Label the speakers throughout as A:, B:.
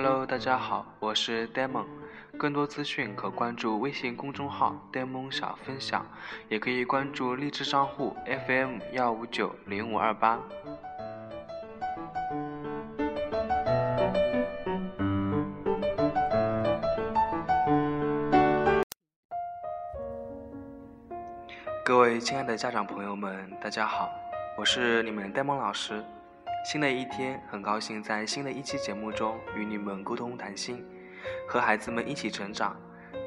A: Hello，大家好，我是 Demon。更多资讯可关注微信公众号 “Demon 小分享”，也可以关注荔枝账户 FM 幺五九零五二八。各位亲爱的家长朋友们，大家好，我是你们 Demon 老师。新的一天，很高兴在新的一期节目中与你们沟通谈心，和孩子们一起成长。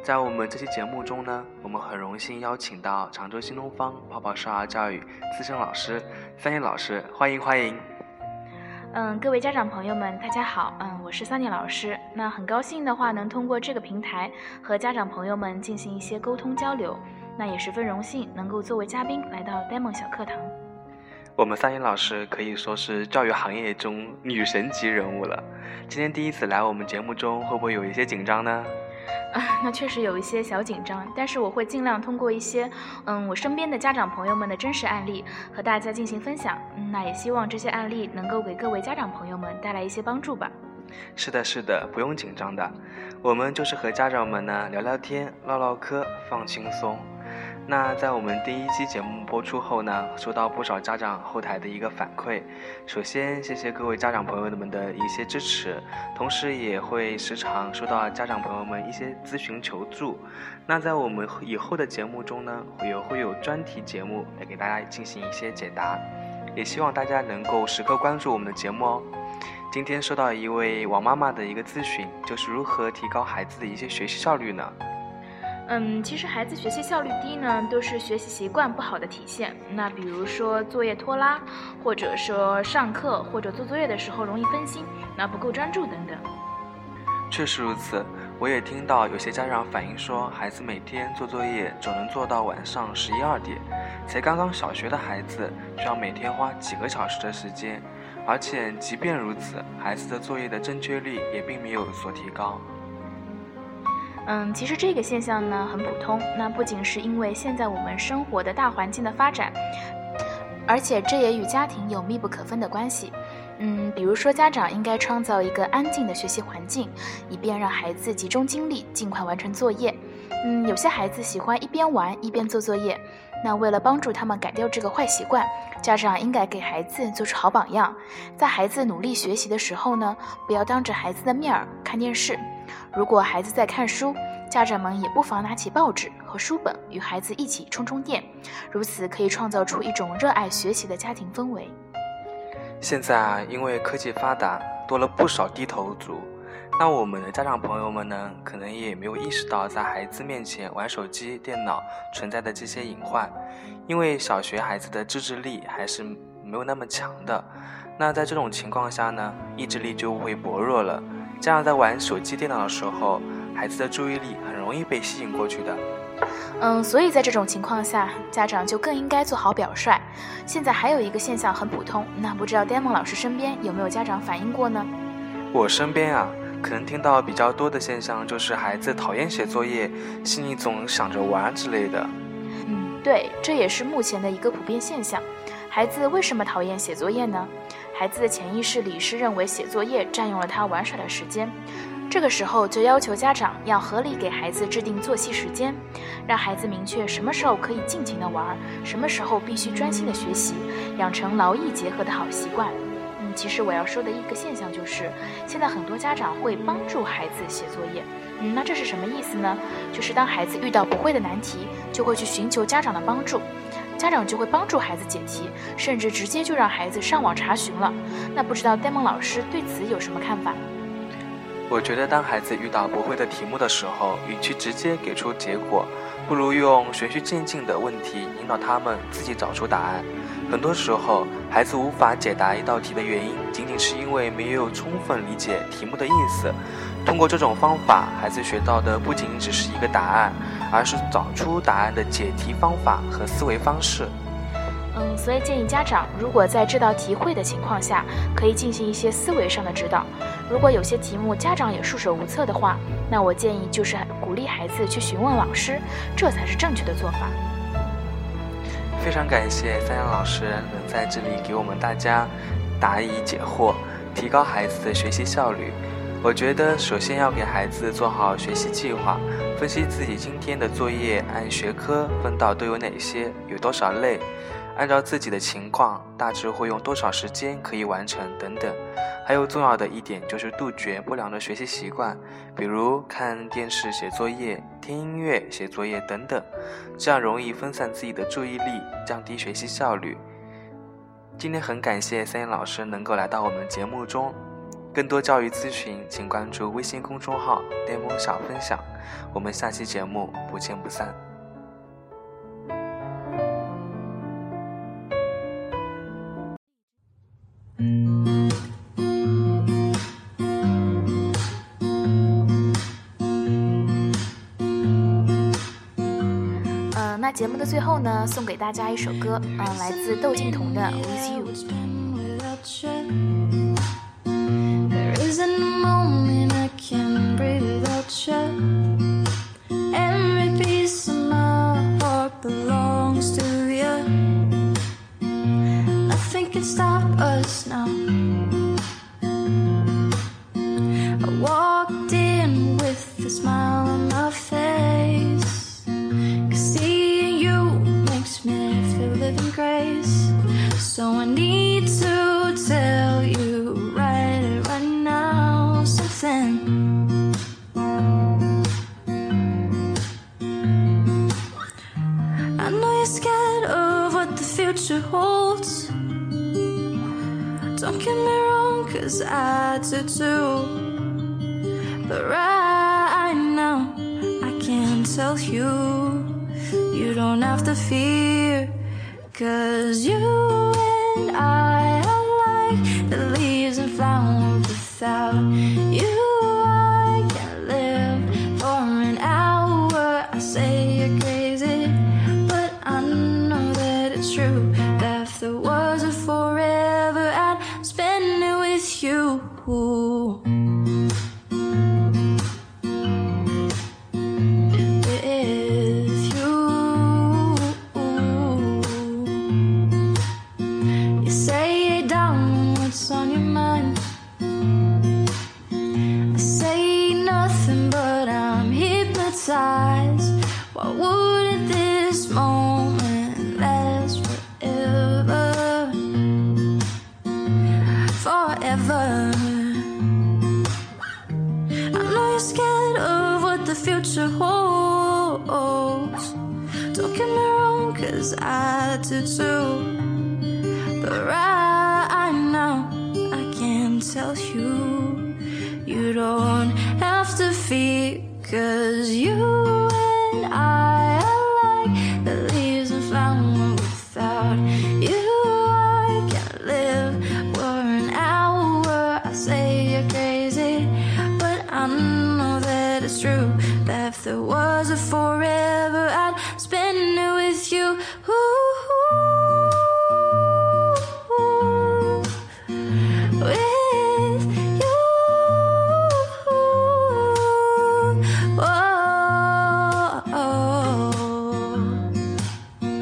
A: 在我们这期节目中呢，我们很荣幸邀请到常州新东方泡泡少儿教育资深老师三叶老师，欢迎欢迎。
B: 嗯，各位家长朋友们，大家好，嗯，我是三叶老师。那很高兴的话，能通过这个平台和家长朋友们进行一些沟通交流。那也十分荣幸能够作为嘉宾来到呆萌小课堂。
A: 我们三英老师可以说是教育行业中女神级人物了。今天第一次来我们节目中，会不会有一些紧张呢？
B: 啊，那确实有一些小紧张，但是我会尽量通过一些，嗯，我身边的家长朋友们的真实案例和大家进行分享。嗯，那也希望这些案例能够给各位家长朋友们带来一些帮助吧。
A: 是的，是的，不用紧张的，我们就是和家长们呢聊聊天、唠唠嗑，放轻松。那在我们第一期节目播出后呢，收到不少家长后台的一个反馈。首先，谢谢各位家长朋友们的一些支持，同时也会时常收到家长朋友们一些咨询求助。那在我们以后的节目中呢，会有会有专题节目来给大家进行一些解答，也希望大家能够时刻关注我们的节目哦。今天收到一位王妈妈的一个咨询，就是如何提高孩子的一些学习效率呢？
B: 嗯，其实孩子学习效率低呢，都是学习习惯不好的体现。那比如说作业拖拉，或者说上课或者做作业的时候容易分心，那不够专注等等。
A: 确实如此，我也听到有些家长反映说，孩子每天做作业总能做到晚上十一二点，才刚刚小学的孩子，需要每天花几个小时的时间，而且即便如此，孩子的作业的正确率也并没有有所提高。
B: 嗯，其实这个现象呢很普通。那不仅是因为现在我们生活的大环境的发展，而且这也与家庭有密不可分的关系。嗯，比如说家长应该创造一个安静的学习环境，以便让孩子集中精力，尽快完成作业。嗯，有些孩子喜欢一边玩一边做作业，那为了帮助他们改掉这个坏习惯，家长应该给孩子做出好榜样。在孩子努力学习的时候呢，不要当着孩子的面儿看电视。如果孩子在看书，家长们也不妨拿起报纸和书本，与孩子一起充充电，如此可以创造出一种热爱学习的家庭氛围。
A: 现在啊，因为科技发达，多了不少低头族。那我们的家长朋友们呢，可能也没有意识到在孩子面前玩手机、电脑存在的这些隐患。因为小学孩子的自制力还是没有那么强的，那在这种情况下呢，意志力就会薄弱了。这样在玩手机、电脑的时候，孩子的注意力很容易被吸引过去的。
B: 嗯，所以在这种情况下，家长就更应该做好表率。现在还有一个现象很普通，那不知道 Demon 老师身边有没有家长反映过呢？
A: 我身边啊，可能听到比较多的现象就是孩子讨厌写作业，心里总想着玩之类的。
B: 嗯，对，这也是目前的一个普遍现象。孩子为什么讨厌写作业呢？孩子的潜意识里是认为写作业占用了他玩耍的时间，这个时候就要求家长要合理给孩子制定作息时间，让孩子明确什么时候可以尽情的玩，什么时候必须专心的学习，养成劳逸结合的好习惯。其实我要说的一个现象就是，现在很多家长会帮助孩子写作业。嗯，那这是什么意思呢？就是当孩子遇到不会的难题，就会去寻求家长的帮助。家长就会帮助孩子解题，甚至直接就让孩子上网查询了。那不知道戴梦老师对此有什么看法？
A: 我觉得当孩子遇到不会的题目的时候，与其直接给出结果，不如用循序渐进的问题引导他们自己找出答案。很多时候，孩子无法解答一道题的原因，仅仅是因为没有充分理解题目的意思。通过这种方法，孩子学到的不仅只是一个答案。而是找出答案的解题方法和思维方式。
B: 嗯，所以建议家长，如果在这道题会的情况下，可以进行一些思维上的指导。如果有些题目家长也束手无策的话，那我建议就是鼓励孩子去询问老师，这才是正确的做法。
A: 非常感谢三阳老师能在这里给我们大家答疑解惑，提高孩子的学习效率。我觉得首先要给孩子做好学习计划，分析自己今天的作业按学科分到都有哪些，有多少类，按照自己的情况大致会用多少时间可以完成等等。还有重要的一点就是杜绝不良的学习习惯，比如看电视写作业、听音乐写作业等等，这样容易分散自己的注意力，降低学习效率。今天很感谢三言老师能够来到我们节目中，更多教育咨询请关注微信公众号“巅峰小分享”，我们下期节目不见不散。
C: 嗯，那节目的最后呢，送给大家一首歌，嗯，来自窦靖童的《With You》。us now. I walked in with a smile too. But right now, I can tell you, you don't have to fear, cause you and I are like the leaves and flowers without you. Hypnotized. Why wouldn't this moment last forever? Forever. I know you're scared of what the future holds. Don't get me wrong, cause I do too. But right now, I can tell you, you don't have to fear, cause you